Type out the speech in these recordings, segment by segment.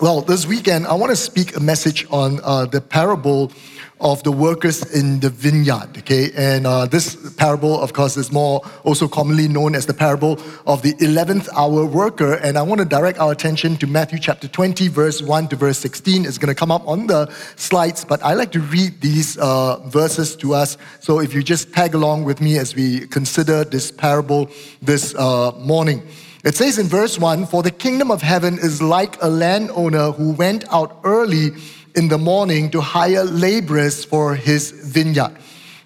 Well, this weekend, I want to speak a message on uh, the parable of the workers in the vineyard. Okay, and uh, this parable, of course, is more also commonly known as the parable of the 11th hour worker. And I want to direct our attention to Matthew chapter 20, verse 1 to verse 16. It's going to come up on the slides, but I like to read these uh, verses to us. So if you just tag along with me as we consider this parable this uh, morning. It says in verse 1 For the kingdom of heaven is like a landowner who went out early in the morning to hire laborers for his vineyard.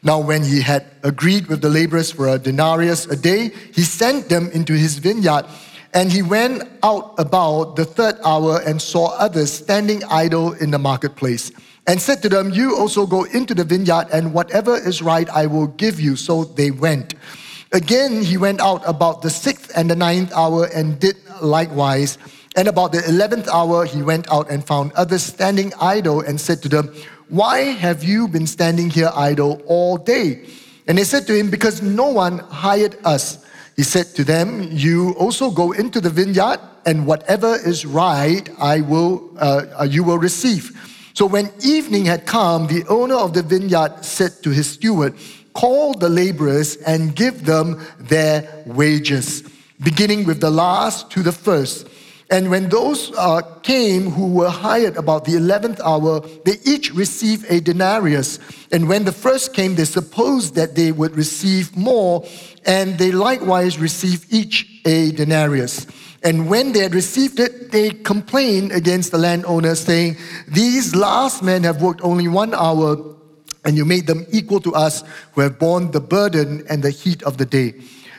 Now, when he had agreed with the laborers for a denarius a day, he sent them into his vineyard. And he went out about the third hour and saw others standing idle in the marketplace, and said to them, You also go into the vineyard, and whatever is right I will give you. So they went. Again, he went out about the sixth and the ninth hour and did likewise. And about the eleventh hour, he went out and found others standing idle and said to them, Why have you been standing here idle all day? And they said to him, Because no one hired us. He said to them, You also go into the vineyard, and whatever is right, I will, uh, you will receive. So when evening had come, the owner of the vineyard said to his steward, call the laborers and give them their wages, beginning with the last to the first. And when those uh, came who were hired about the eleventh hour, they each received a denarius. And when the first came, they supposed that they would receive more, and they likewise received each a denarius. And when they had received it, they complained against the landowner, saying, These last men have worked only one hour and you made them equal to us who have borne the burden and the heat of the day.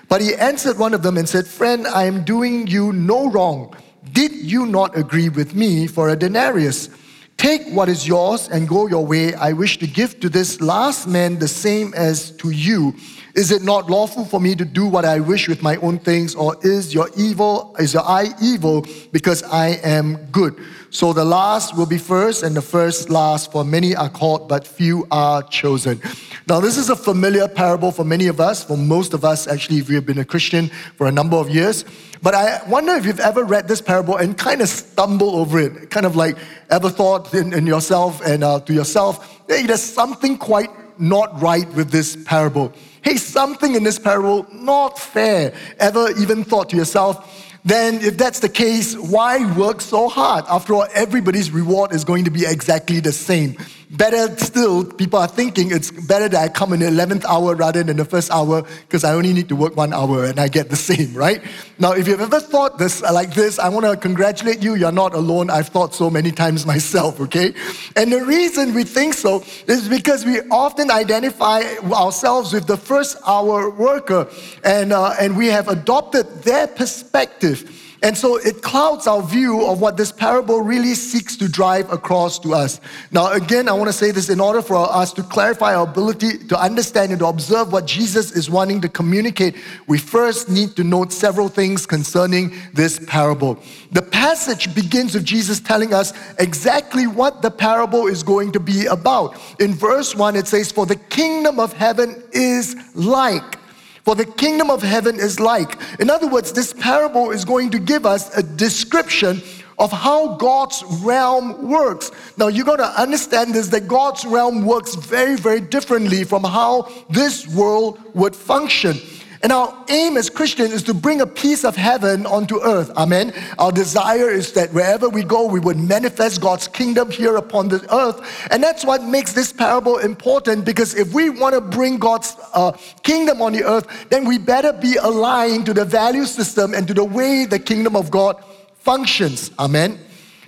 But he answered one of them and said, Friend, I am doing you no wrong. Did you not agree with me for a denarius? Take what is yours and go your way. I wish to give to this last man the same as to you. Is it not lawful for me to do what I wish with my own things, or is your evil, is your eye evil because I am good? So the last will be first, and the first last, for many are called, but few are chosen. Now, this is a familiar parable for many of us, for most of us, actually, if have been a Christian for a number of years. But I wonder if you've ever read this parable and kind of stumble over it, kind of like ever thought in, in yourself and uh, to yourself, hey, there's something quite not right with this parable. Hey, something in this parable not fair. Ever even thought to yourself, then if that's the case, why work so hard? After all, everybody's reward is going to be exactly the same. Better still, people are thinking it's better that I come in the 11th hour rather than the first hour because I only need to work one hour and I get the same, right? Now, if you've ever thought this like this, I want to congratulate you. You're not alone. I've thought so many times myself, okay? And the reason we think so is because we often identify ourselves with the first hour worker and, uh, and we have adopted their perspective and so it clouds our view of what this parable really seeks to drive across to us. Now, again, I want to say this in order for us to clarify our ability to understand and to observe what Jesus is wanting to communicate, we first need to note several things concerning this parable. The passage begins with Jesus telling us exactly what the parable is going to be about. In verse 1, it says, For the kingdom of heaven is like for the kingdom of heaven is like. In other words, this parable is going to give us a description of how God's realm works. Now, you got to understand this that God's realm works very, very differently from how this world would function. And our aim as Christians is to bring a piece of heaven onto earth. Amen. Our desire is that wherever we go, we would manifest God's kingdom here upon the earth. And that's what makes this parable important because if we want to bring God's uh, kingdom on the earth, then we better be aligned to the value system and to the way the kingdom of God functions. Amen.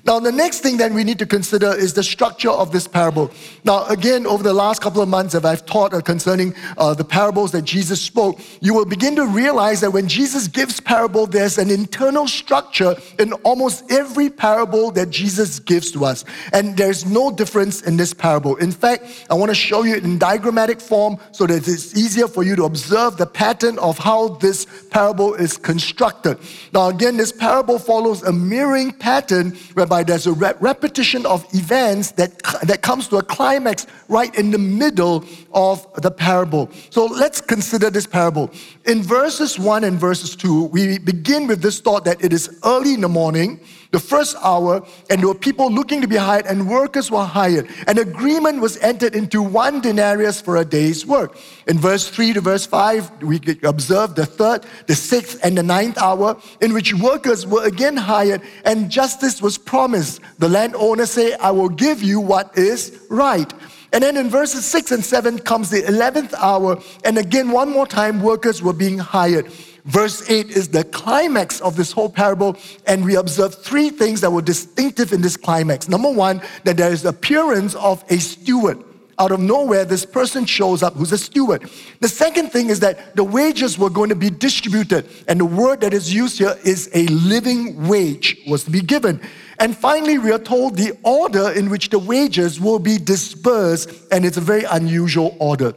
Now, the next thing that we need to consider is the structure of this parable. Now, again, over the last couple of months, as I've taught uh, concerning uh, the parables that Jesus spoke, you will begin to realize that when Jesus gives parable, there's an internal structure in almost every parable that Jesus gives to us. And there's no difference in this parable. In fact, I want to show you in diagrammatic form so that it's easier for you to observe the pattern of how this parable is constructed. Now, again, this parable follows a mirroring pattern whereby whereby there's a re- repetition of events that, that comes to a climax right in the middle of the parable. So let's consider this parable. In verses 1 and verses 2, we begin with this thought that it is early in the morning the first hour, and there were people looking to be hired, and workers were hired. An agreement was entered into one denarius for a day's work. In verse 3 to verse 5, we observe the third, the sixth, and the ninth hour, in which workers were again hired, and justice was promised. The landowner say, I will give you what is right. And then in verses 6 and 7 comes the 11th hour, and again, one more time, workers were being hired. Verse 8 is the climax of this whole parable, and we observe three things that were distinctive in this climax. Number one, that there is the appearance of a steward. Out of nowhere, this person shows up who's a steward. The second thing is that the wages were going to be distributed, and the word that is used here is a living wage was to be given. And finally, we are told the order in which the wages will be dispersed, and it's a very unusual order.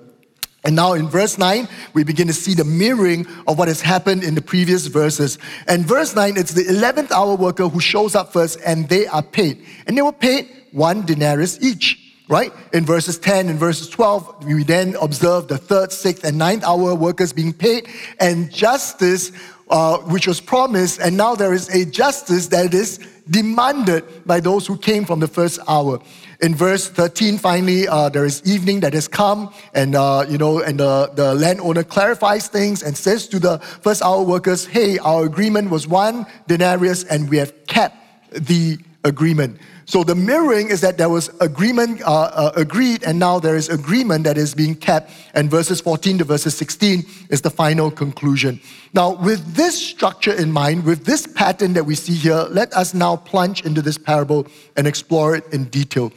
And now in verse 9, we begin to see the mirroring of what has happened in the previous verses. And verse 9, it's the 11th hour worker who shows up first and they are paid. And they were paid one denarius each, right? In verses 10 and verses 12, we then observe the third, sixth, and ninth hour workers being paid and justice, uh, which was promised. And now there is a justice that is demanded by those who came from the first hour in verse 13, finally, uh, there is evening that has come, and uh, you know, and the, the landowner clarifies things and says to the first hour workers, "Hey, our agreement was one denarius, and we have kept the agreement." So the mirroring is that there was agreement uh, uh, agreed, and now there is agreement that is being kept. And verses 14 to verses 16 is the final conclusion. Now, with this structure in mind, with this pattern that we see here, let us now plunge into this parable and explore it in detail.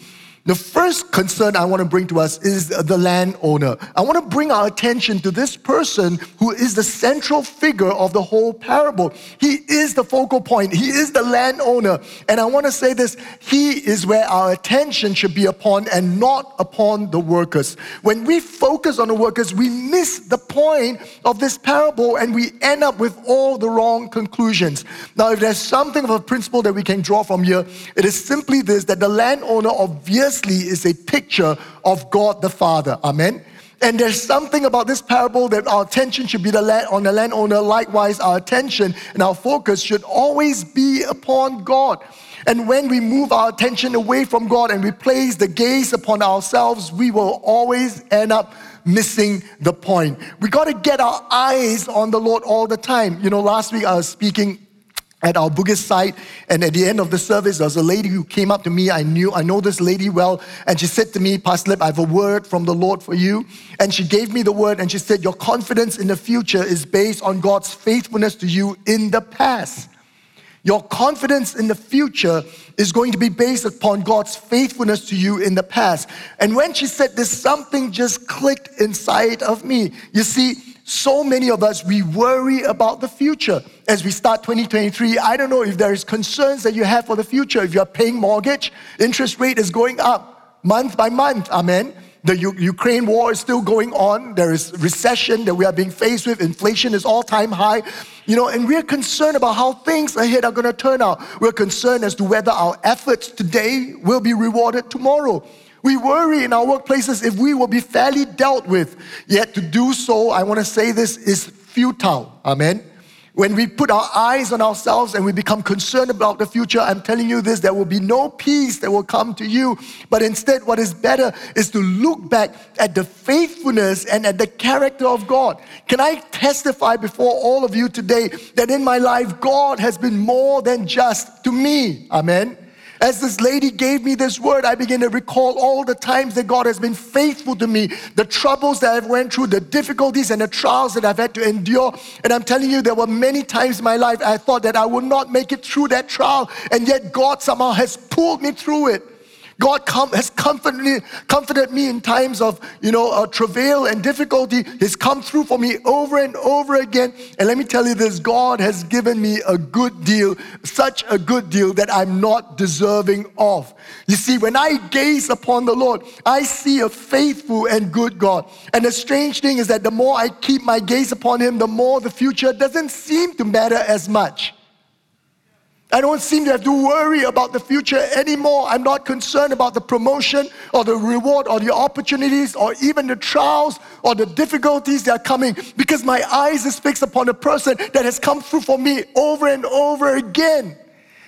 The first concern I want to bring to us is the landowner. I want to bring our attention to this person who is the central figure of the whole parable. He is the focal point, he is the landowner. And I want to say this he is where our attention should be upon and not upon the workers. When we focus on the workers, we miss the point of this parable and we end up with all the wrong conclusions. Now, if there's something of a principle that we can draw from here, it is simply this that the landowner obviously is a picture of God the Father. Amen. And there's something about this parable that our attention should be the land, on the landowner. Likewise, our attention and our focus should always be upon God. And when we move our attention away from God and we place the gaze upon ourselves, we will always end up missing the point. We got to get our eyes on the Lord all the time. You know, last week I was speaking at our Bugis site. And at the end of the service, there was a lady who came up to me. I knew, I know this lady well. And she said to me, Pastor Lip, I have a word from the Lord for you. And she gave me the word and she said, Your confidence in the future is based on God's faithfulness to you in the past. Your confidence in the future is going to be based upon God's faithfulness to you in the past. And when she said this, something just clicked inside of me. You see, so many of us, we worry about the future. As we start 2023, I don't know if there is concerns that you have for the future. If you're paying mortgage, interest rate is going up month by month. Amen. The U- Ukraine war is still going on. There is recession that we are being faced with. Inflation is all time high. You know, and we're concerned about how things ahead are going to turn out. We're concerned as to whether our efforts today will be rewarded tomorrow. We worry in our workplaces if we will be fairly dealt with. Yet to do so, I want to say this is futile. Amen. When we put our eyes on ourselves and we become concerned about the future, I'm telling you this, there will be no peace that will come to you. But instead, what is better is to look back at the faithfulness and at the character of God. Can I testify before all of you today that in my life, God has been more than just to me? Amen. As this lady gave me this word, I began to recall all the times that God has been faithful to me, the troubles that I've went through, the difficulties and the trials that I've had to endure. And I'm telling you, there were many times in my life I thought that I would not make it through that trial, and yet God somehow has pulled me through it. God com- has comforted me, comforted me in times of, you know, uh, travail and difficulty. He's come through for me over and over again. And let me tell you this God has given me a good deal, such a good deal that I'm not deserving of. You see, when I gaze upon the Lord, I see a faithful and good God. And the strange thing is that the more I keep my gaze upon Him, the more the future doesn't seem to matter as much. I don't seem to have to worry about the future anymore. I'm not concerned about the promotion or the reward or the opportunities or even the trials or the difficulties that are coming because my eyes is fixed upon a person that has come through for me over and over again.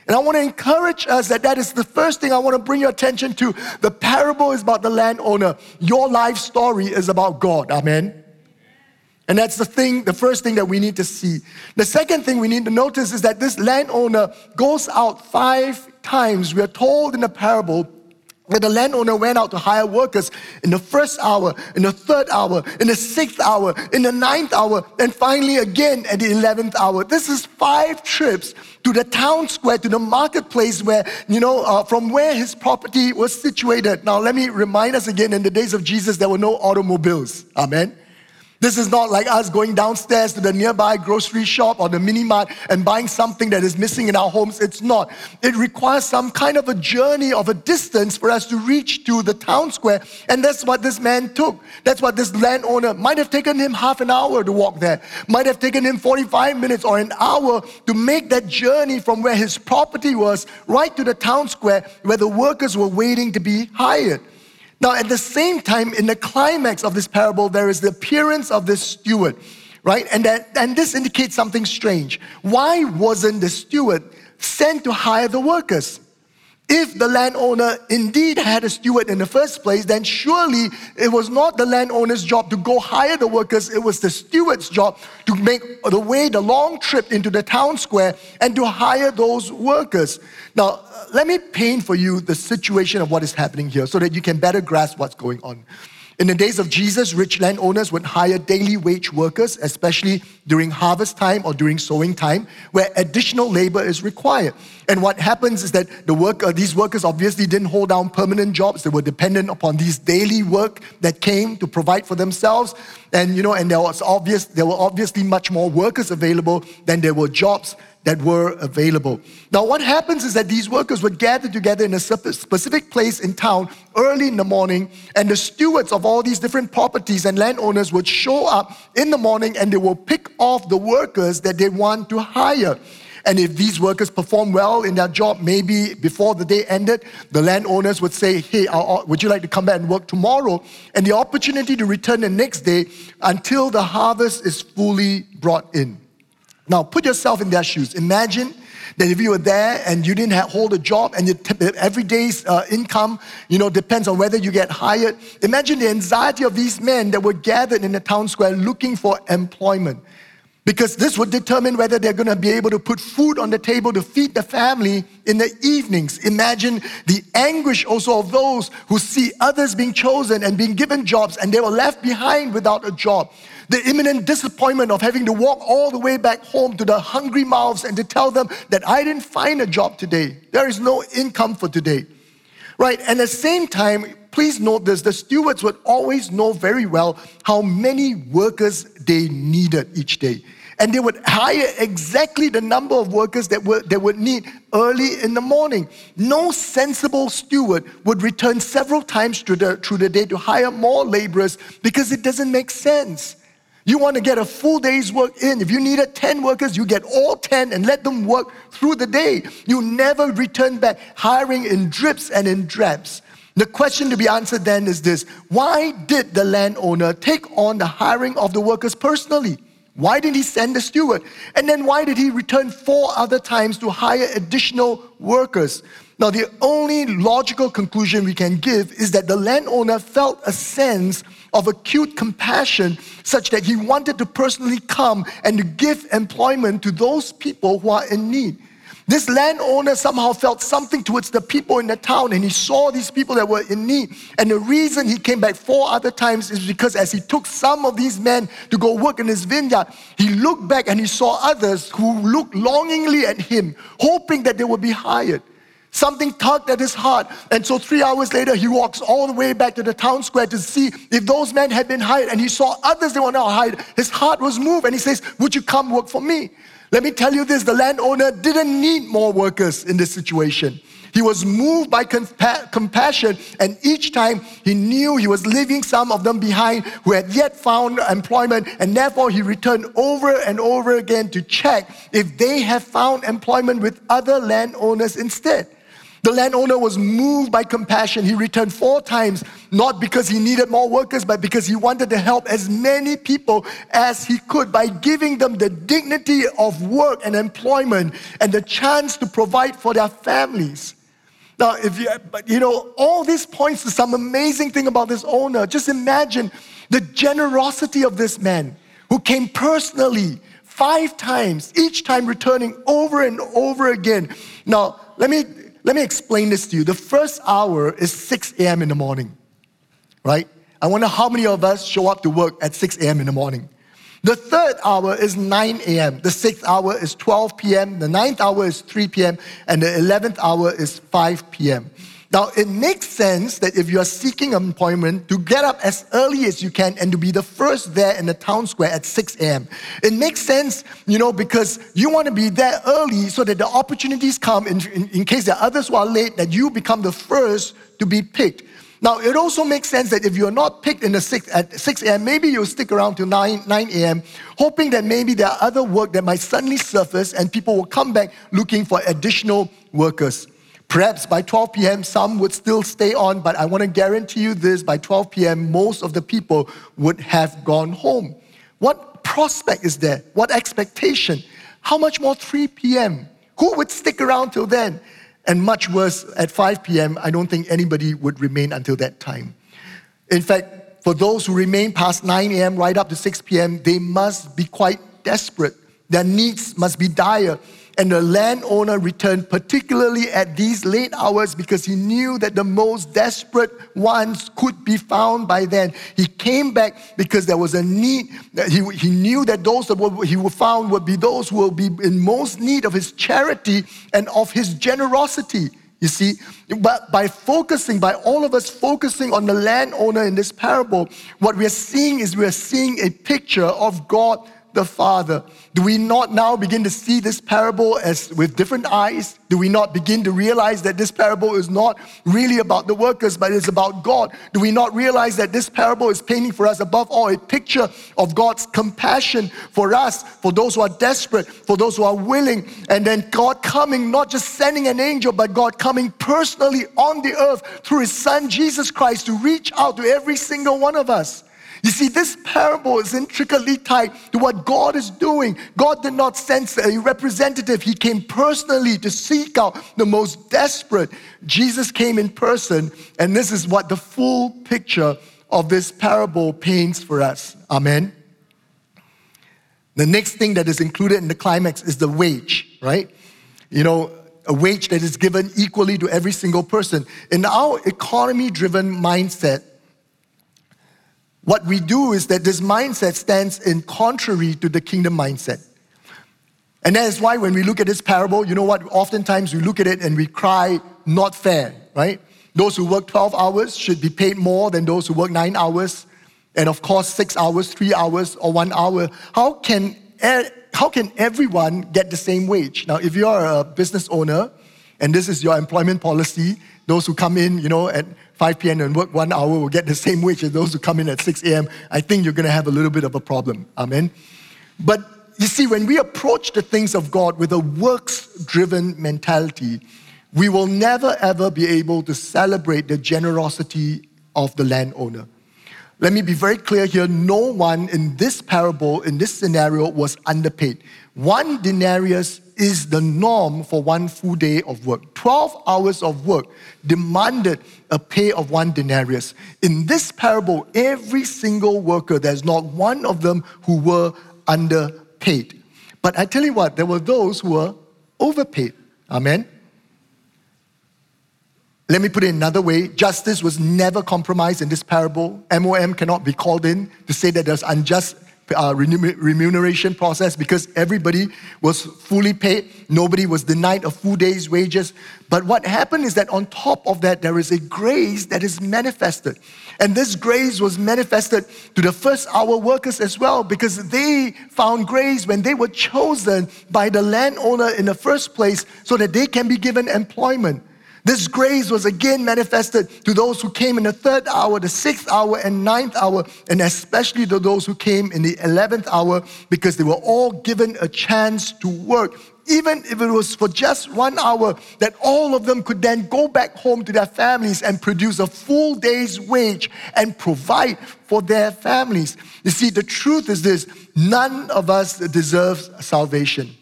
And I want to encourage us that that is the first thing I want to bring your attention to. The parable is about the landowner. Your life story is about God. Amen. And that's the thing, the first thing that we need to see. The second thing we need to notice is that this landowner goes out five times. We are told in the parable that the landowner went out to hire workers in the first hour, in the third hour, in the sixth hour, in the ninth hour, and finally again at the eleventh hour. This is five trips to the town square, to the marketplace where, you know, uh, from where his property was situated. Now, let me remind us again in the days of Jesus, there were no automobiles. Amen. This is not like us going downstairs to the nearby grocery shop or the mini mart and buying something that is missing in our homes. It's not. It requires some kind of a journey of a distance for us to reach to the town square. And that's what this man took. That's what this landowner might have taken him half an hour to walk there, might have taken him 45 minutes or an hour to make that journey from where his property was right to the town square where the workers were waiting to be hired. Now, at the same time, in the climax of this parable, there is the appearance of this steward, right? And, that, and this indicates something strange. Why wasn't the steward sent to hire the workers? If the landowner indeed had a steward in the first place, then surely it was not the landowner's job to go hire the workers, it was the steward's job to make the way, the long trip into the town square and to hire those workers. Now, uh, let me paint for you the situation of what is happening here so that you can better grasp what's going on. In the days of Jesus, rich landowners would hire daily wage workers, especially during harvest time or during sowing time, where additional labor is required. And what happens is that the worker, uh, these workers obviously didn't hold down permanent jobs. They were dependent upon these daily work that came to provide for themselves. And you know, and there was obvious, there were obviously much more workers available than there were jobs that were available. Now, what happens is that these workers would gather together in a specific place in town early in the morning, and the stewards of all these different properties and landowners would show up in the morning and they will pick off the workers that they want to hire. And if these workers perform well in their job, maybe before the day ended, the landowners would say, Hey, would you like to come back and work tomorrow? And the opportunity to return the next day until the harvest is fully brought in. Now, put yourself in their shoes. Imagine that if you were there and you didn't have, hold a job and your every day's uh, income, you know, depends on whether you get hired. Imagine the anxiety of these men that were gathered in the town square looking for employment. Because this would determine whether they're going to be able to put food on the table to feed the family in the evenings. Imagine the anguish also of those who see others being chosen and being given jobs and they were left behind without a job the imminent disappointment of having to walk all the way back home to the hungry mouths and to tell them that I didn't find a job today. There is no income for today. Right? And at the same time, please note this the stewards would always know very well how many workers they needed each day. And they would hire exactly the number of workers that would, they would need early in the morning. No sensible steward would return several times through the, through the day to hire more laborers because it doesn't make sense. You want to get a full day's work in. If you needed 10 workers, you get all 10 and let them work through the day. You never return back hiring in drips and in drabs. The question to be answered then is this Why did the landowner take on the hiring of the workers personally? Why did he send the steward? And then why did he return four other times to hire additional workers? Now, the only logical conclusion we can give is that the landowner felt a sense of acute compassion such that he wanted to personally come and to give employment to those people who are in need. This landowner somehow felt something towards the people in the town and he saw these people that were in need. And the reason he came back four other times is because as he took some of these men to go work in his vineyard, he looked back and he saw others who looked longingly at him, hoping that they would be hired. Something tugged at his heart. And so three hours later, he walks all the way back to the town square to see if those men had been hired. And he saw others that were not hired. His heart was moved and he says, Would you come work for me? Let me tell you this the landowner didn't need more workers in this situation. He was moved by compa- compassion, and each time he knew he was leaving some of them behind who had yet found employment, and therefore he returned over and over again to check if they have found employment with other landowners instead. The landowner was moved by compassion. He returned four times, not because he needed more workers, but because he wanted to help as many people as he could by giving them the dignity of work and employment and the chance to provide for their families. Now, if you, but you know, all this points to some amazing thing about this owner. Just imagine the generosity of this man who came personally five times, each time returning over and over again. Now, let me let me explain this to you. The first hour is 6 a.m. in the morning, right? I wonder how many of us show up to work at 6 a.m. in the morning. The third hour is 9 a.m. The sixth hour is 12 p.m. The ninth hour is 3 p.m. And the 11th hour is 5 p.m. Now, it makes sense that if you are seeking employment, to get up as early as you can and to be the first there in the town square at 6 a.m. It makes sense, you know, because you want to be there early so that the opportunities come in, in, in case there are others who are late, that you become the first to be picked. Now, it also makes sense that if you're not picked in the six, at 6 a.m., maybe you'll stick around till 9, 9 a.m., hoping that maybe there are other work that might suddenly surface and people will come back looking for additional workers. Perhaps by 12 p.m., some would still stay on, but I want to guarantee you this by 12 p.m., most of the people would have gone home. What prospect is there? What expectation? How much more 3 p.m.? Who would stick around till then? And much worse, at 5 p.m., I don't think anybody would remain until that time. In fact, for those who remain past 9 a.m., right up to 6 p.m., they must be quite desperate. Their needs must be dire. And the landowner returned particularly at these late hours because he knew that the most desperate ones could be found by then. He came back because there was a need. He, he knew that those that he would found would be those who will be in most need of his charity and of his generosity. You see, but by focusing, by all of us focusing on the landowner in this parable, what we are seeing is we are seeing a picture of God the Father? Do we not now begin to see this parable as with different eyes? Do we not begin to realize that this parable is not really about the workers, but it's about God? Do we not realize that this parable is painting for us, above all, a picture of God's compassion for us, for those who are desperate, for those who are willing, and then God coming, not just sending an angel, but God coming personally on the earth through His Son Jesus Christ to reach out to every single one of us? You see, this parable is intricately tied to what God is doing. God did not send a representative, He came personally to seek out the most desperate. Jesus came in person, and this is what the full picture of this parable paints for us. Amen. The next thing that is included in the climax is the wage, right? You know, a wage that is given equally to every single person. In our economy driven mindset, what we do is that this mindset stands in contrary to the kingdom mindset. And that is why when we look at this parable, you know what? Oftentimes we look at it and we cry, not fair, right? Those who work 12 hours should be paid more than those who work nine hours. And of course, six hours, three hours, or one hour. How can, how can everyone get the same wage? Now, if you're a business owner and this is your employment policy, those who come in, you know, at 5 p.m. and work one hour will get the same wage as those who come in at 6 a.m., I think you're going to have a little bit of a problem. Amen. But you see, when we approach the things of God with a works driven mentality, we will never ever be able to celebrate the generosity of the landowner. Let me be very clear here no one in this parable, in this scenario, was underpaid. One denarius is the norm for one full day of work. 12 hours of work demanded a pay of one denarius. In this parable, every single worker, there's not one of them who were underpaid. But I tell you what, there were those who were overpaid. Amen. Let me put it another way justice was never compromised in this parable. MOM cannot be called in to say that there's unjust uh, remuneration process because everybody was fully paid. Nobody was denied a full day's wages. But what happened is that on top of that, there is a grace that is manifested. And this grace was manifested to the first hour workers as well because they found grace when they were chosen by the landowner in the first place so that they can be given employment. This grace was again manifested to those who came in the third hour, the sixth hour, and ninth hour, and especially to those who came in the eleventh hour, because they were all given a chance to work. Even if it was for just one hour, that all of them could then go back home to their families and produce a full day's wage and provide for their families. You see, the truth is this none of us deserves salvation.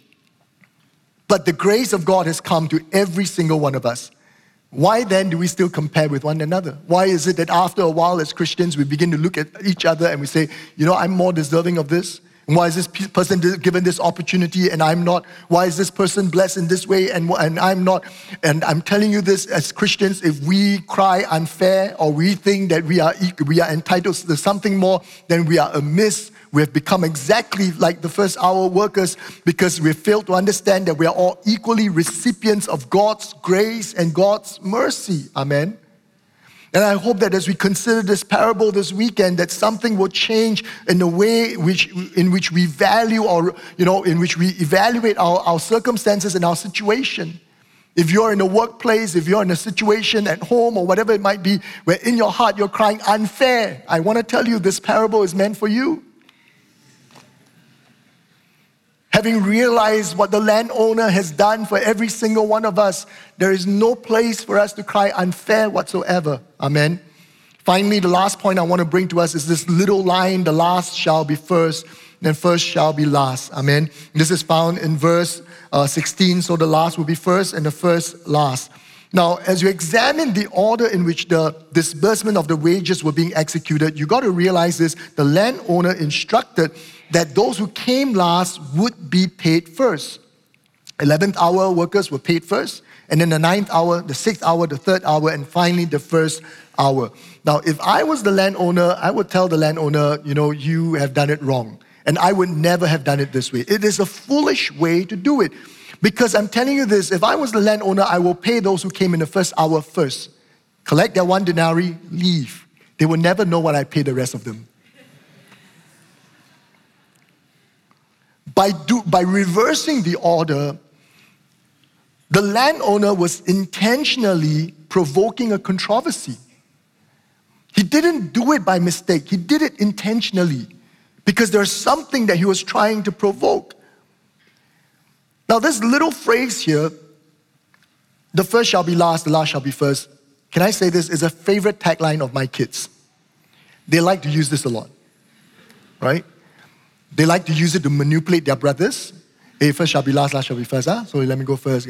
But the grace of God has come to every single one of us. Why then do we still compare with one another? Why is it that after a while, as Christians, we begin to look at each other and we say, you know, I'm more deserving of this? And why is this person given this opportunity and I'm not? Why is this person blessed in this way and, and I'm not? And I'm telling you this as Christians, if we cry unfair or we think that we are, we are entitled to something more, then we are amiss we have become exactly like the first hour workers because we failed to understand that we are all equally recipients of God's grace and God's mercy. Amen. And I hope that as we consider this parable this weekend, that something will change in the way which, in which we value or, you know, in which we evaluate our, our circumstances and our situation. If you're in a workplace, if you're in a situation at home or whatever it might be, where in your heart you're crying unfair, I want to tell you this parable is meant for you. Having realized what the landowner has done for every single one of us, there is no place for us to cry unfair whatsoever. Amen. Finally, the last point I want to bring to us is this little line the last shall be first, then first shall be last. Amen. This is found in verse uh, 16, so the last will be first and the first last. Now, as you examine the order in which the disbursement of the wages were being executed, you got to realize this the landowner instructed that those who came last would be paid first. 11th hour workers were paid first, and then the ninth hour, the sixth hour, the third hour, and finally the first hour. Now, if I was the landowner, I would tell the landowner, you know, you have done it wrong. And I would never have done it this way. It is a foolish way to do it. Because I'm telling you this if I was the landowner, I will pay those who came in the first hour first. Collect their one denarii, leave. They will never know what I pay the rest of them. By, do, by reversing the order, the landowner was intentionally provoking a controversy. He didn't do it by mistake, he did it intentionally because there's something that he was trying to provoke. Now, this little phrase here, the first shall be last, the last shall be first, can I say this is a favorite tagline of my kids? They like to use this a lot, right? They like to use it to manipulate their brothers. Hey, first shall be last, last shall be first. Huh? So let me go first.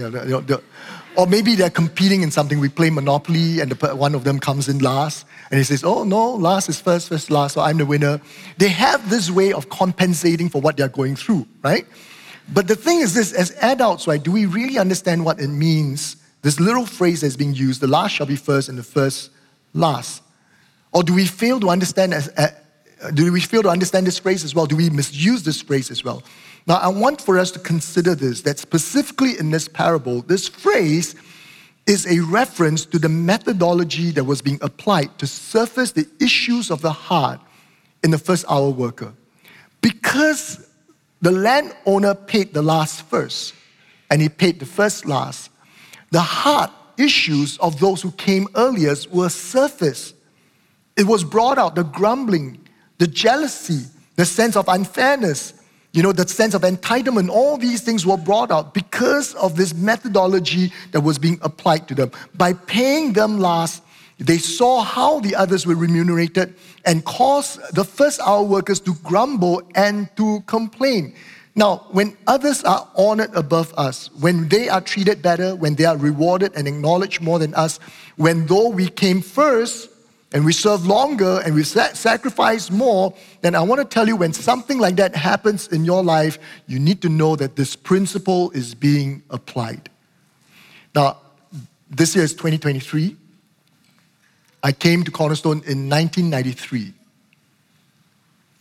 Or maybe they're competing in something. We play Monopoly and the, one of them comes in last. And he says, Oh, no, last is first, first, last. So I'm the winner. They have this way of compensating for what they're going through, right? But the thing is this as adults, right, do we really understand what it means? This little phrase that's being used, the last shall be first and the first last. Or do we fail to understand as, Uh, do we fail to understand this phrase as well? Do we misuse this phrase as well? Now, I want for us to consider this that specifically in this parable, this phrase is a reference to the methodology that was being applied to surface the issues of the heart in the first hour worker. Because the landowner paid the last first, and he paid the first last, the heart issues of those who came earlier were surfaced. It was brought out, the grumbling, the jealousy, the sense of unfairness, you know, the sense of entitlement, all these things were brought out because of this methodology that was being applied to them. By paying them last, they saw how the others were remunerated and caused the first hour workers to grumble and to complain. Now, when others are honored above us, when they are treated better, when they are rewarded and acknowledged more than us, when though we came first, and we serve longer and we sacrifice more, then I want to tell you when something like that happens in your life, you need to know that this principle is being applied. Now, this year is 2023. I came to Cornerstone in 1993.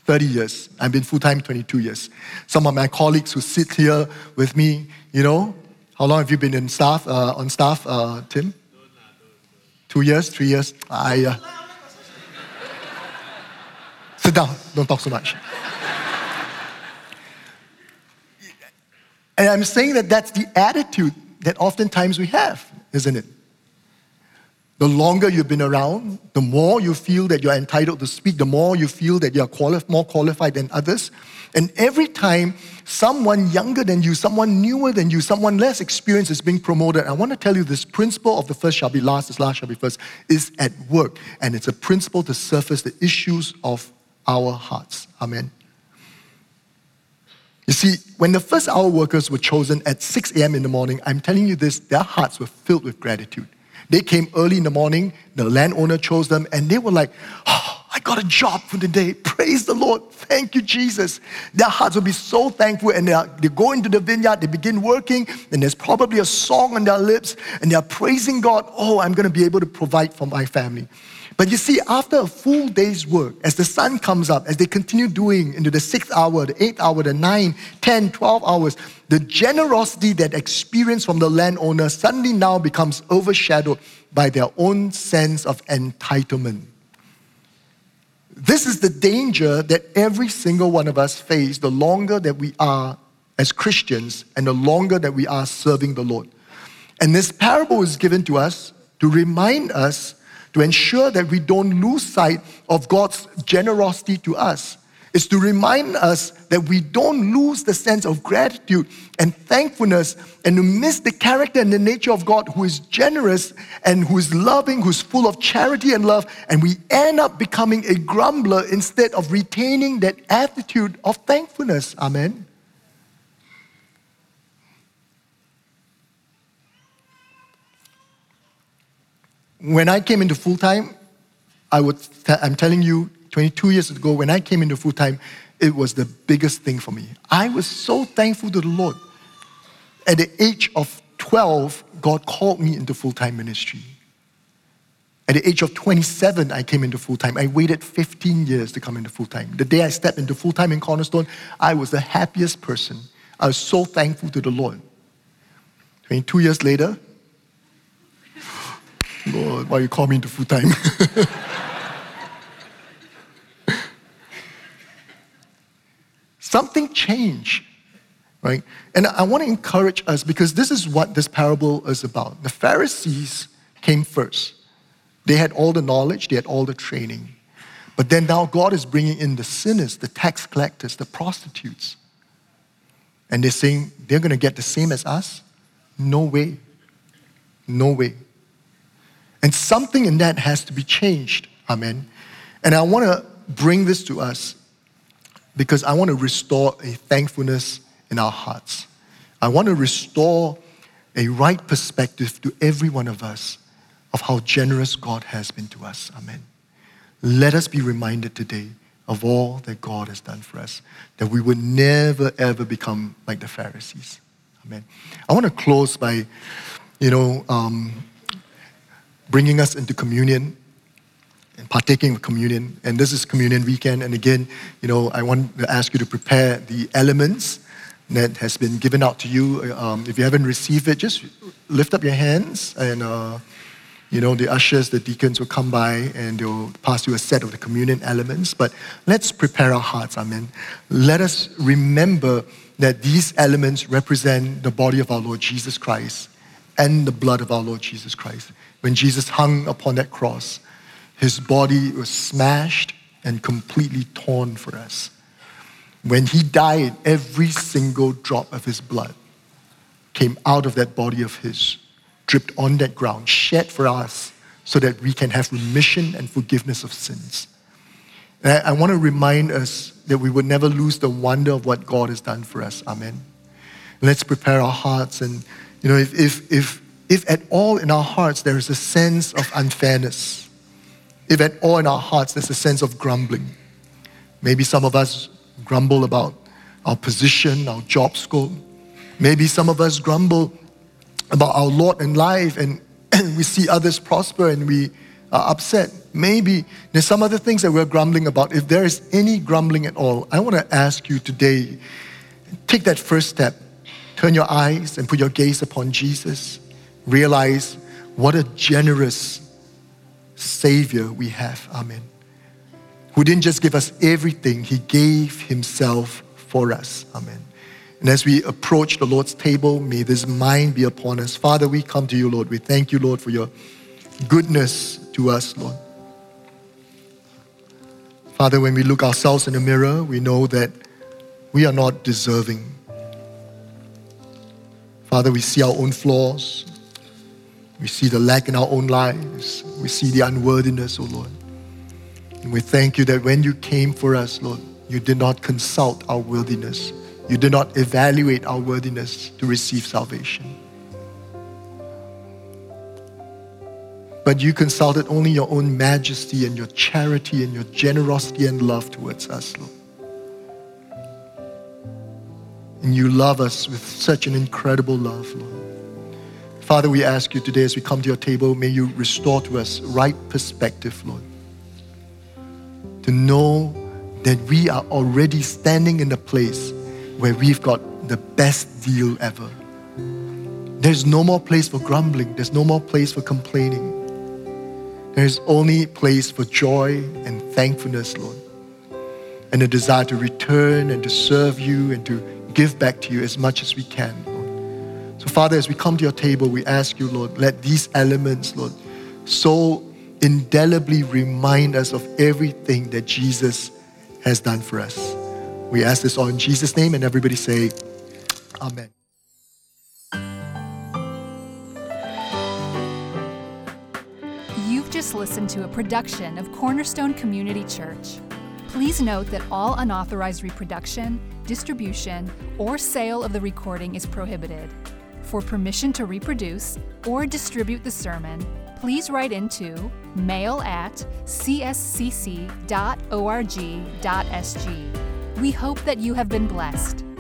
30 years. I've been full time 22 years. Some of my colleagues who sit here with me, you know, how long have you been in staff, uh, on staff, uh, Tim? Two years, three years. I, uh, Sit down, don't talk so much. and I'm saying that that's the attitude that oftentimes we have, isn't it? the longer you've been around, the more you feel that you're entitled to speak, the more you feel that you're quali- more qualified than others. And every time someone younger than you, someone newer than you, someone less experienced is being promoted, I want to tell you this principle of the first shall be last, is last shall be first, is at work. And it's a principle to surface the issues of our hearts. Amen. You see, when the first hour workers were chosen at 6 a.m. in the morning, I'm telling you this, their hearts were filled with gratitude. They came early in the morning, the landowner chose them, and they were like, oh, I got a job for the day. Praise the Lord. Thank you, Jesus. Their hearts will be so thankful, and they, are, they go into the vineyard, they begin working, and there's probably a song on their lips, and they are praising God. Oh, I'm going to be able to provide for my family. But you see, after a full day's work, as the sun comes up, as they continue doing into the sixth hour, the eighth hour, the nine, ten, twelve hours, the generosity that experienced from the landowner suddenly now becomes overshadowed by their own sense of entitlement. This is the danger that every single one of us face the longer that we are as Christians and the longer that we are serving the Lord. And this parable is given to us to remind us to ensure that we don't lose sight of God's generosity to us is to remind us that we don't lose the sense of gratitude and thankfulness and to miss the character and the nature of God who is generous and who is loving, who's full of charity and love, and we end up becoming a grumbler instead of retaining that attitude of thankfulness. Amen. When I came into full time, I would I'm telling you, 22 years ago, when I came into full time, it was the biggest thing for me. I was so thankful to the Lord. At the age of 12, God called me into full time ministry. At the age of 27, I came into full time. I waited 15 years to come into full time. The day I stepped into full time in Cornerstone, I was the happiest person. I was so thankful to the Lord. 22 years later, Lord, why you call me into full time? Something changed, right? And I want to encourage us because this is what this parable is about. The Pharisees came first. They had all the knowledge, they had all the training. But then now God is bringing in the sinners, the tax collectors, the prostitutes. And they're saying they're going to get the same as us? No way. No way. And something in that has to be changed. Amen. And I want to bring this to us because I want to restore a thankfulness in our hearts. I want to restore a right perspective to every one of us of how generous God has been to us. Amen. Let us be reminded today of all that God has done for us, that we would never ever become like the Pharisees. Amen. I want to close by, you know, um, bringing us into communion and partaking of communion. And this is communion weekend. And again, you know, I want to ask you to prepare the elements that has been given out to you. Um, if you haven't received it, just lift up your hands and. Uh, you know, the ushers, the deacons will come by and they'll pass you a set of the communion elements. But let's prepare our hearts, amen. Let us remember that these elements represent the body of our Lord Jesus Christ and the blood of our Lord Jesus Christ. When Jesus hung upon that cross, his body was smashed and completely torn for us. When he died, every single drop of his blood came out of that body of his, dripped on that ground, shed for us so that we can have remission and forgiveness of sins. And I, I want to remind us that we would never lose the wonder of what God has done for us. Amen. Let's prepare our hearts and you know if if if if at all in our hearts there is a sense of unfairness, if at all in our hearts there's a sense of grumbling, maybe some of us grumble about our position, our job scope. Maybe some of us grumble about our lot in life and, we see others prosper and we are upset. Maybe there's some other things that we're grumbling about. If there is any grumbling at all, I want to ask you today take that first step. Turn your eyes and put your gaze upon Jesus. Realize what a generous Savior we have. Amen. Who didn't just give us everything, He gave Himself for us. Amen. And as we approach the Lord's table, may this mind be upon us. Father, we come to you, Lord. We thank you, Lord, for your goodness to us, Lord. Father, when we look ourselves in the mirror, we know that we are not deserving. Father, we see our own flaws. We see the lack in our own lives. We see the unworthiness, O oh Lord. And we thank you that when you came for us, Lord, you did not consult our worthiness. You did not evaluate our worthiness to receive salvation. But you consulted only your own majesty and your charity and your generosity and love towards us, Lord. And you love us with such an incredible love, Lord. Father, we ask you today as we come to your table, may you restore to us right perspective, Lord. To know that we are already standing in a place where we've got the best deal ever. There's no more place for grumbling, there's no more place for complaining. There's only place for joy and thankfulness, Lord, and a desire to return and to serve you and to give back to you as much as we can. So, Father, as we come to your table, we ask you, Lord, let these elements, Lord, so indelibly remind us of everything that Jesus has done for us. We ask this all in Jesus' name, and everybody say, Amen. You've just listened to a production of Cornerstone Community Church. Please note that all unauthorized reproduction, distribution, or sale of the recording is prohibited. For permission to reproduce or distribute the sermon, please write into mail at cscc.org.sg. We hope that you have been blessed.